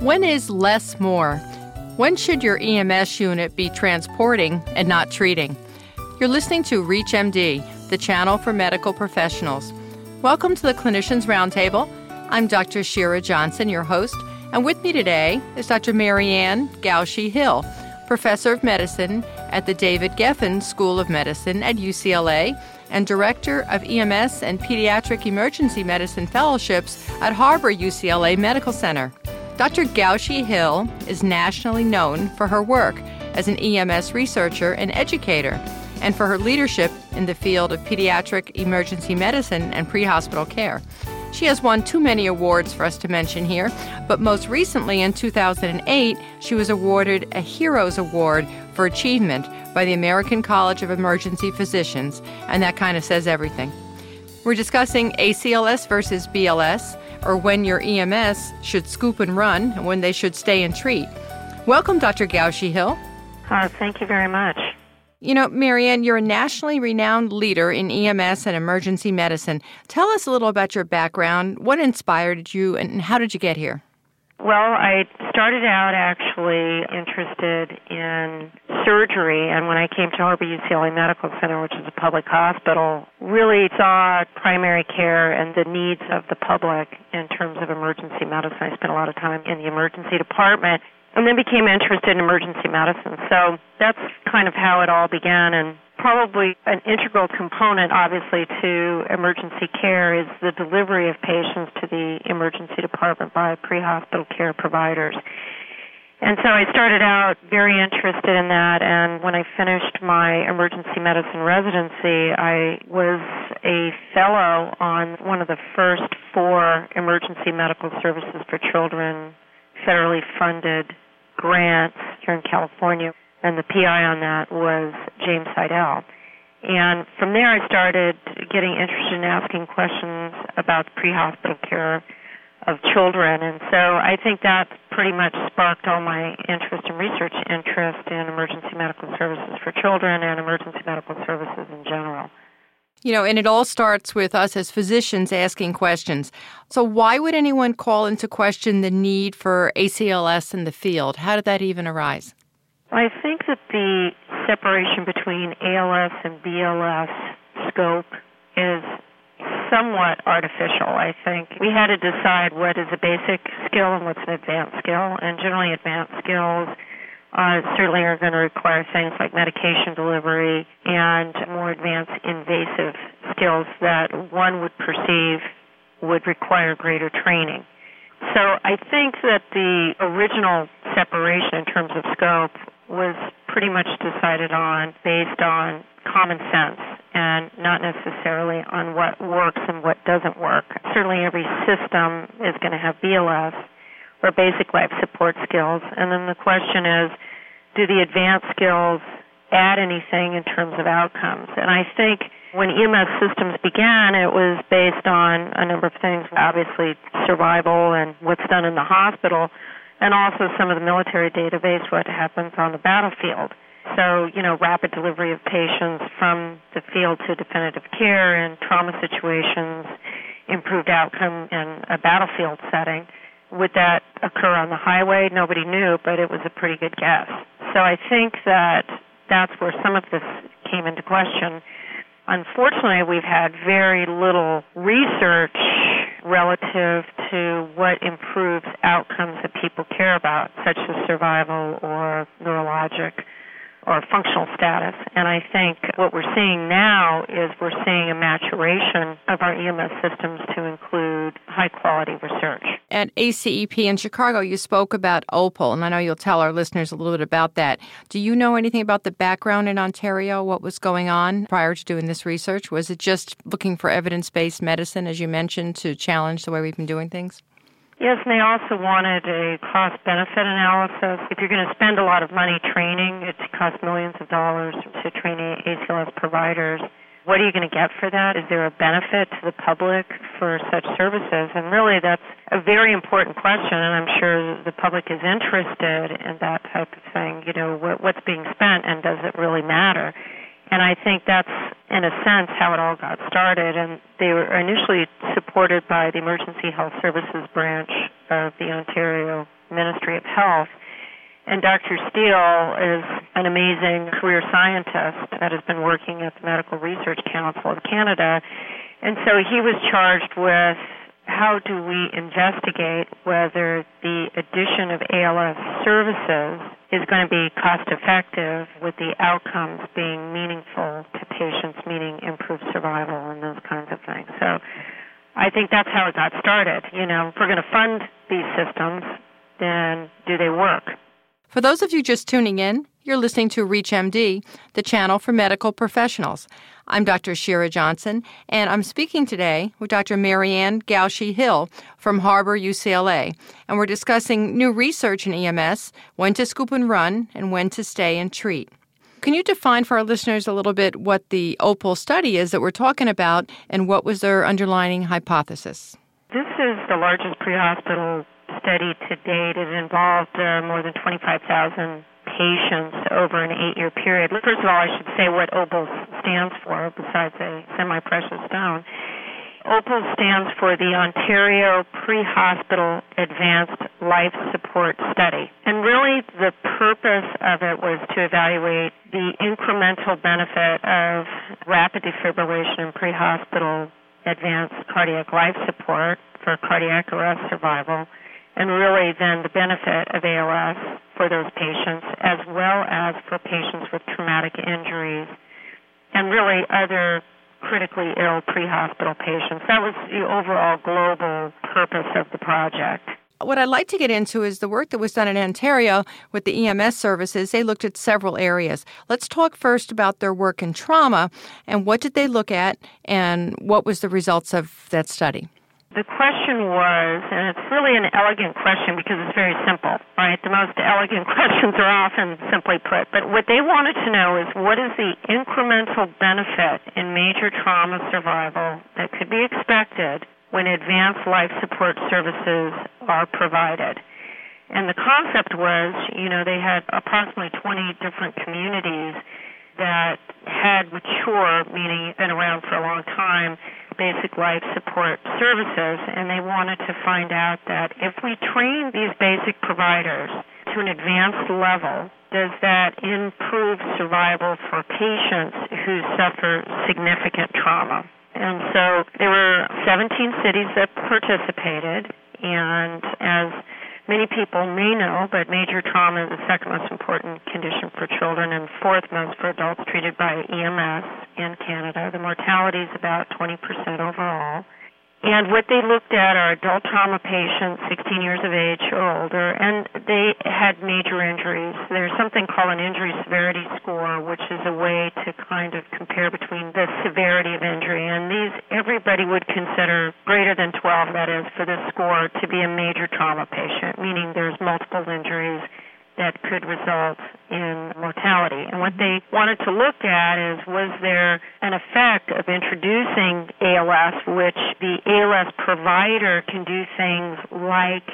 When is less more? When should your EMS unit be transporting and not treating? You're listening to ReachMD, the channel for medical professionals. Welcome to the Clinicians Roundtable. I'm Dr. Shira Johnson, your host, and with me today is Dr. Marianne Gausche-Hill, professor of medicine at the David Geffen School of Medicine at UCLA and director of EMS and Pediatric Emergency Medicine Fellowships at Harbor UCLA Medical Center. Dr. Gausche-Hill is nationally known for her work as an EMS researcher and educator, and for her leadership in the field of pediatric emergency medicine and pre hospital care. She has won too many awards for us to mention here, but most recently in 2008, she was awarded a Heroes Award for Achievement by the American College of Emergency Physicians, and that kind of says everything. We're discussing ACLS versus BLS, or when your EMS should scoop and run and when they should stay and treat. Welcome, Dr. Gausche-Hill. Uh, thank you very much. You know, Marianne, you're a nationally renowned leader in EMS and emergency medicine. Tell us a little about your background. What inspired you, and how did you get here? Well, I started out actually interested in surgery, and when I came to Harbor UCLA Medical Center, which is a public hospital, really saw primary care and the needs of the public in terms of emergency medicine. I spent a lot of time in the emergency department and then became interested in emergency medicine. So that's kind of how it all began and probably an integral component, obviously, to emergency care is the delivery of patients to the emergency department by pre-hospital care providers. And so I started out very interested in that, and when I finished my emergency medicine residency, I was a fellow on one of the first four emergency medical services for children federally funded grants here in California and the PI on that was James Seidel. And from there, I started getting interested in asking questions about pre-hospital care of children, and so I think that pretty much sparked all my interest and research interest in emergency medical services for children and emergency medical services in general. You know, and it all starts with us as physicians asking questions. So, why would anyone call into question the need for ACLS in the field? How did that even arise? I think that the separation between ALS and BLS scope is somewhat artificial. I think we had to decide what is a basic skill and what's an advanced skill, and generally advanced skills uh, certainly are going to require things like medication delivery and more advanced invasive skills that one would perceive would require greater training. So I think that the original separation in terms of scope was pretty much decided on based on common sense and not necessarily on what works and what doesn't work. Certainly every system is going to have BLS or basic life support skills and then the question is do the advanced skills add anything in terms of outcomes? And I think when EMS systems began, it was based on a number of things, obviously survival and what's done in the hospital, and also some of the military database, what happens on the battlefield. So, you know, rapid delivery of patients from the field to definitive care in trauma situations, improved outcome in a battlefield setting. Would that occur on the highway? Nobody knew, but it was a pretty good guess. So I think that that's where some of this came into question. Unfortunately, we've had very little research relative to what improves outcomes that people care about, such as survival or neurologic or functional status. And I think what we're seeing now is we're seeing a maturation of our EMS systems to include high quality research. At ACEP in Chicago, you spoke about OPAL, and I know you'll tell our listeners a little bit about that. Do you know anything about the background in Ontario, what was going on prior to doing this research? Was it just looking for evidence based medicine, as you mentioned, to challenge the way we've been doing things? Yes, and they also wanted a cost benefit analysis. If you're going to spend a lot of money training, it costs millions of dollars to train ACLS providers. What are you going to get for that? Is there a benefit to the public for such services? And really, that's a very important question, and I'm sure the public is interested in that type of thing. You know, what, what's being spent, and does it really matter? And I think that's, in a sense, how it all got started. And they were initially supported by the Emergency Health Services branch of the Ontario Ministry of Health. And Dr. Stiell is an amazing career scientist that has been working at the Medical Research Council of Canada. And so he was charged with how do we investigate whether the addition of ALS services is going to be cost effective with the outcomes being meaningful to patients, meaning improved survival and those kinds of things. So I think that's how it got started. You know, if we're going to fund these systems, then do they work? For those of you just tuning in, you're listening to ReachMD, the channel for medical professionals. I'm Dr. Shira Johnson, and I'm speaking today with Dr. Marianne Gausche-Hill from Harbor UCLA, and we're discussing new research in EMS, when to scoop and run, and when to stay and treat. Can you define for our listeners a little bit what the OPAL study is that we're talking about and what was their underlying hypothesis? This is the largest pre hospital study to date. It involved uh, more than 25,000 patients over an eight year period. First of all, I should say what OPAL stands for, besides a semi precious stone. OPAL stands for the Ontario Pre-Hospital Advanced Life Support Study. And really the purpose of it was to evaluate the incremental benefit of rapid defibrillation and pre-hospital advanced cardiac life support for cardiac arrest survival and really then the benefit of ALS for those patients as well as for patients with traumatic injuries and really other critically ill pre-hospital patients. That was the overall global purpose of the project. What I'd like to get into is the work that was done in Ontario with the EMS services. They looked at several areas. Let's talk first about their work in trauma and what did they look at and what was the results of that study. The question was, and it's really an elegant question because it's very simple, right? The most elegant questions are often simply put. But what they wanted to know is what is the incremental benefit in major trauma survival that could be expected when advanced life support services are provided? And the concept was, you know, they had approximately 20 different communities that had mature, meaning been around for a long time, basic life support services, and they wanted to find out that if we train these basic providers to an advanced level, does that improve survival for patients who suffer significant trauma? And so there were 17 cities that participated, and as Many people may know, but major trauma is the second most important condition for children and fourth most for adults treated by EMS in Canada. The mortality is about 20% overall. And what they looked at are adult trauma patients 16 years of age or older, and they had major injuries. There's something called an injury severity score, which is a way to kind of compare between the severity of injury. And these, everybody would consider greater than 12, that is, for this score to be a major trauma patient, meaning there's multiple injuries that could result in mortality. And what they wanted to look at is was there an effect of introducing ALS, which the ALS provider can do things like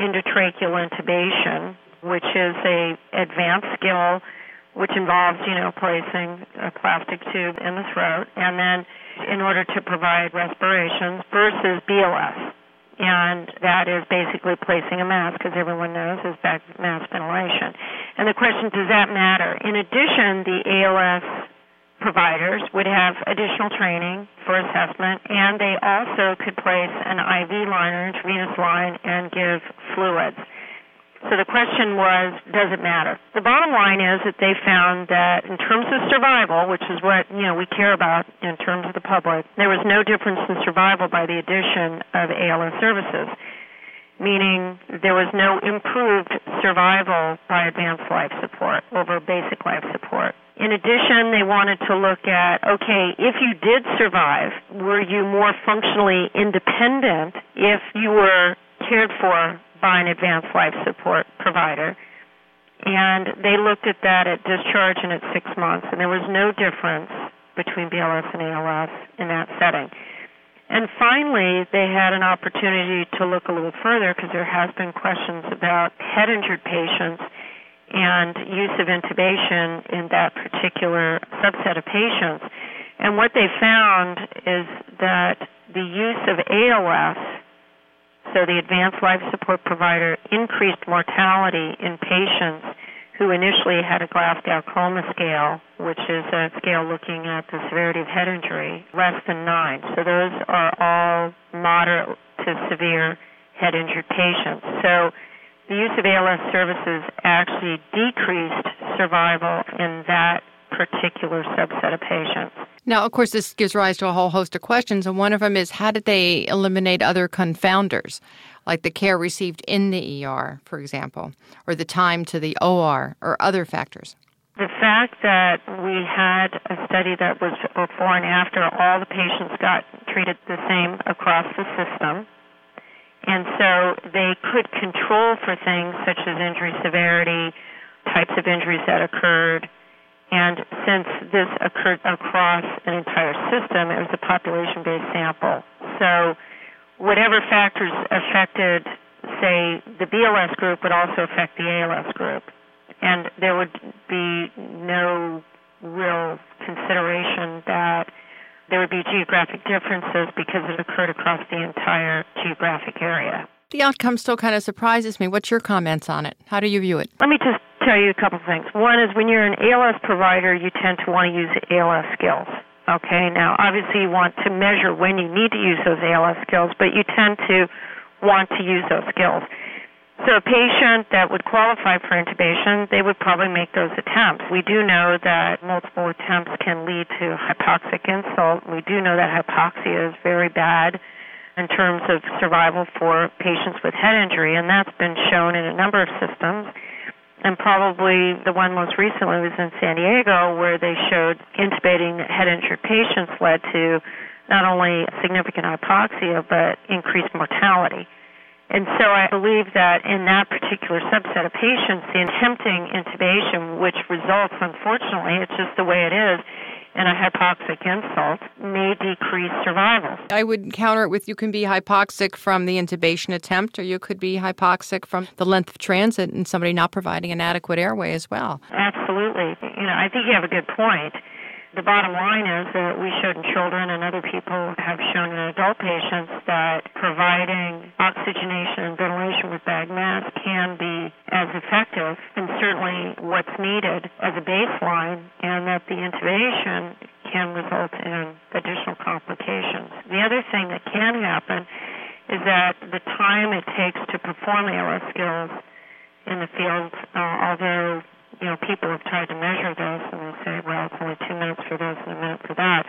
endotracheal intubation, which is a advanced skill which involves, you know, placing a plastic tube in the throat and then in order to provide respirations versus BLS and that is basically placing a mask, as everyone knows, is mask ventilation. And the question, does that matter? In addition, the ALS providers would have additional training for assessment, and they also could place an IV line or intravenous line and give fluids. So the question was, does it matter? The bottom line is that they found that in terms of survival, which is what, you know, we care about in terms of the public, there was no difference in survival by the addition of ALS services, meaning there was no improved survival by advanced life support over basic life support. In addition, they wanted to look at okay, if you did survive, were you more functionally independent if you were cared for by an advanced life support provider. And they looked at that at discharge and at six months, and there was no difference between BLS and ALS in that setting. And finally, they had an opportunity to look a little further because there has been questions about head injured patients and use of intubation in that particular subset of patients. And what they found is that the use of ALS So the advanced life support provider increased mortality in patients who initially had a Glasgow Coma scale, which is a scale looking at the severity of head injury, less than nine. So those are all moderate to severe head injured patients. So the use of ALS services actually decreased survival in that particular subset of patients. Now, of course, this gives rise to a whole host of questions, and one of them is how did they eliminate other confounders, like the care received in the ER, for example, or the time to the OR, or other factors? The fact that we had a study that was before and after all the patients got treated the same across the system, and so they could control for things such as injury severity, types of injuries that occurred, and since this occurred across an entire system, it was a population based sample. So, whatever factors affected, say, the BLS group would also affect the ALS group. And there would be no real consideration that there would be geographic differences because it occurred across the entire geographic area. The outcome still kind of surprises me. What's your comments on it? How do you view it? Let me just tell you a couple things. One is when you're an ALS provider, you tend to want to use ALS skills. Okay, now obviously you want to measure when you need to use those ALS skills, but you tend to want to use those skills. So a patient that would qualify for intubation, they would probably make those attempts. We do know that multiple attempts can lead to hypoxic insult. We do know that hypoxia is very bad in terms of survival for patients with head injury, and that's been shown in a number of systems and probably the one most recently was in San Diego, where they showed intubating head injured patients led to not only significant hypoxia but increased mortality. And so I believe that in that particular subset of patients, the attempting intubation, which results, unfortunately, it's just the way it is, and a hypoxic insult may decrease survival. I would counter it with you can be hypoxic from the intubation attempt, or you could be hypoxic from the length of transit and somebody not providing an adequate airway as well. Absolutely. You know, I think you have a good point the bottom line is that we showed in children and other people have shown in adult patients that providing oxygenation and ventilation with bag masks can be as effective and certainly what's needed as a baseline and that the intubation can result in additional complications. The other thing that can happen is that the time it takes to perform ALS skills in the field, uh, although you know, people have tried to measure this and they say, well, it's only two minutes for this and a minute for that.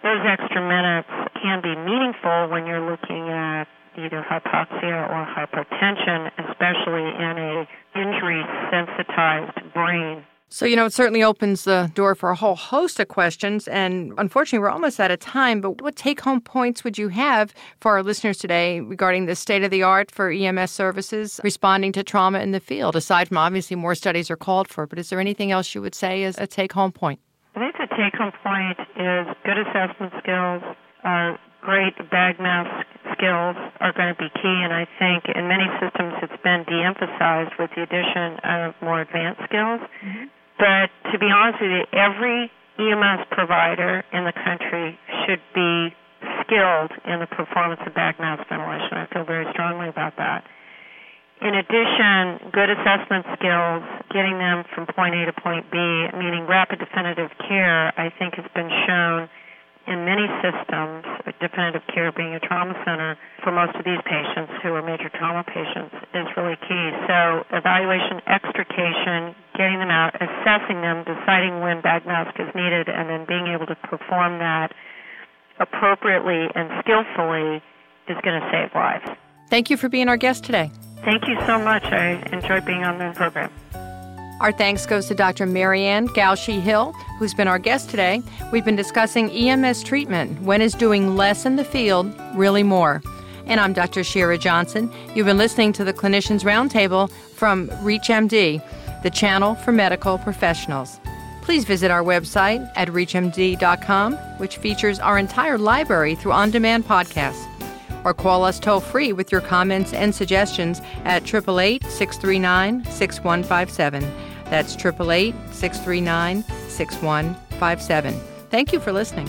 Those extra minutes can be meaningful when you're looking at either hypoxia or hypertension, especially in a injury sensitized brain. So, you know, it certainly opens the door for a whole host of questions. And unfortunately, we're almost out of time. But what take home points would you have for our listeners today regarding the state of the art for EMS services responding to trauma in the field? Aside from obviously more studies are called for, but is there anything else you would say as a take home point? I think the take home point is good assessment skills, uh, great bag mask skills are going to be key. And I think in many systems it's been de emphasized with the addition of more advanced skills. Mm-hmm. But to be honest with you, every EMS provider in the country should be skilled in the performance of bag mask ventilation. I feel very strongly about that. In addition, good assessment skills, getting them from point A to point B, meaning rapid definitive care, I think has been shown in many systems, definitive care being a trauma center for most of these patients who are major trauma patients is really key. So evaluation, extrication, getting them out, assessing them, deciding when bag mask is needed, and then being able to perform that appropriately and skillfully is going to save lives. Thank you for being our guest today. Thank you so much. I enjoyed being on the program. Our thanks goes to Dr. Marianne Gausche-Hill, who's been our guest today. We've been discussing EMS treatment. When is doing less in the field really more? And I'm Dr. Shira Johnson. You've been listening to the Clinicians Roundtable from ReachMD, the channel for medical professionals. Please visit our website at reachmd.com, which features our entire library through on demand podcasts. Or call us toll free with your comments and suggestions at 888 639 6157. That's 888 639 6157. Thank you for listening.